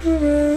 Mm-hmm.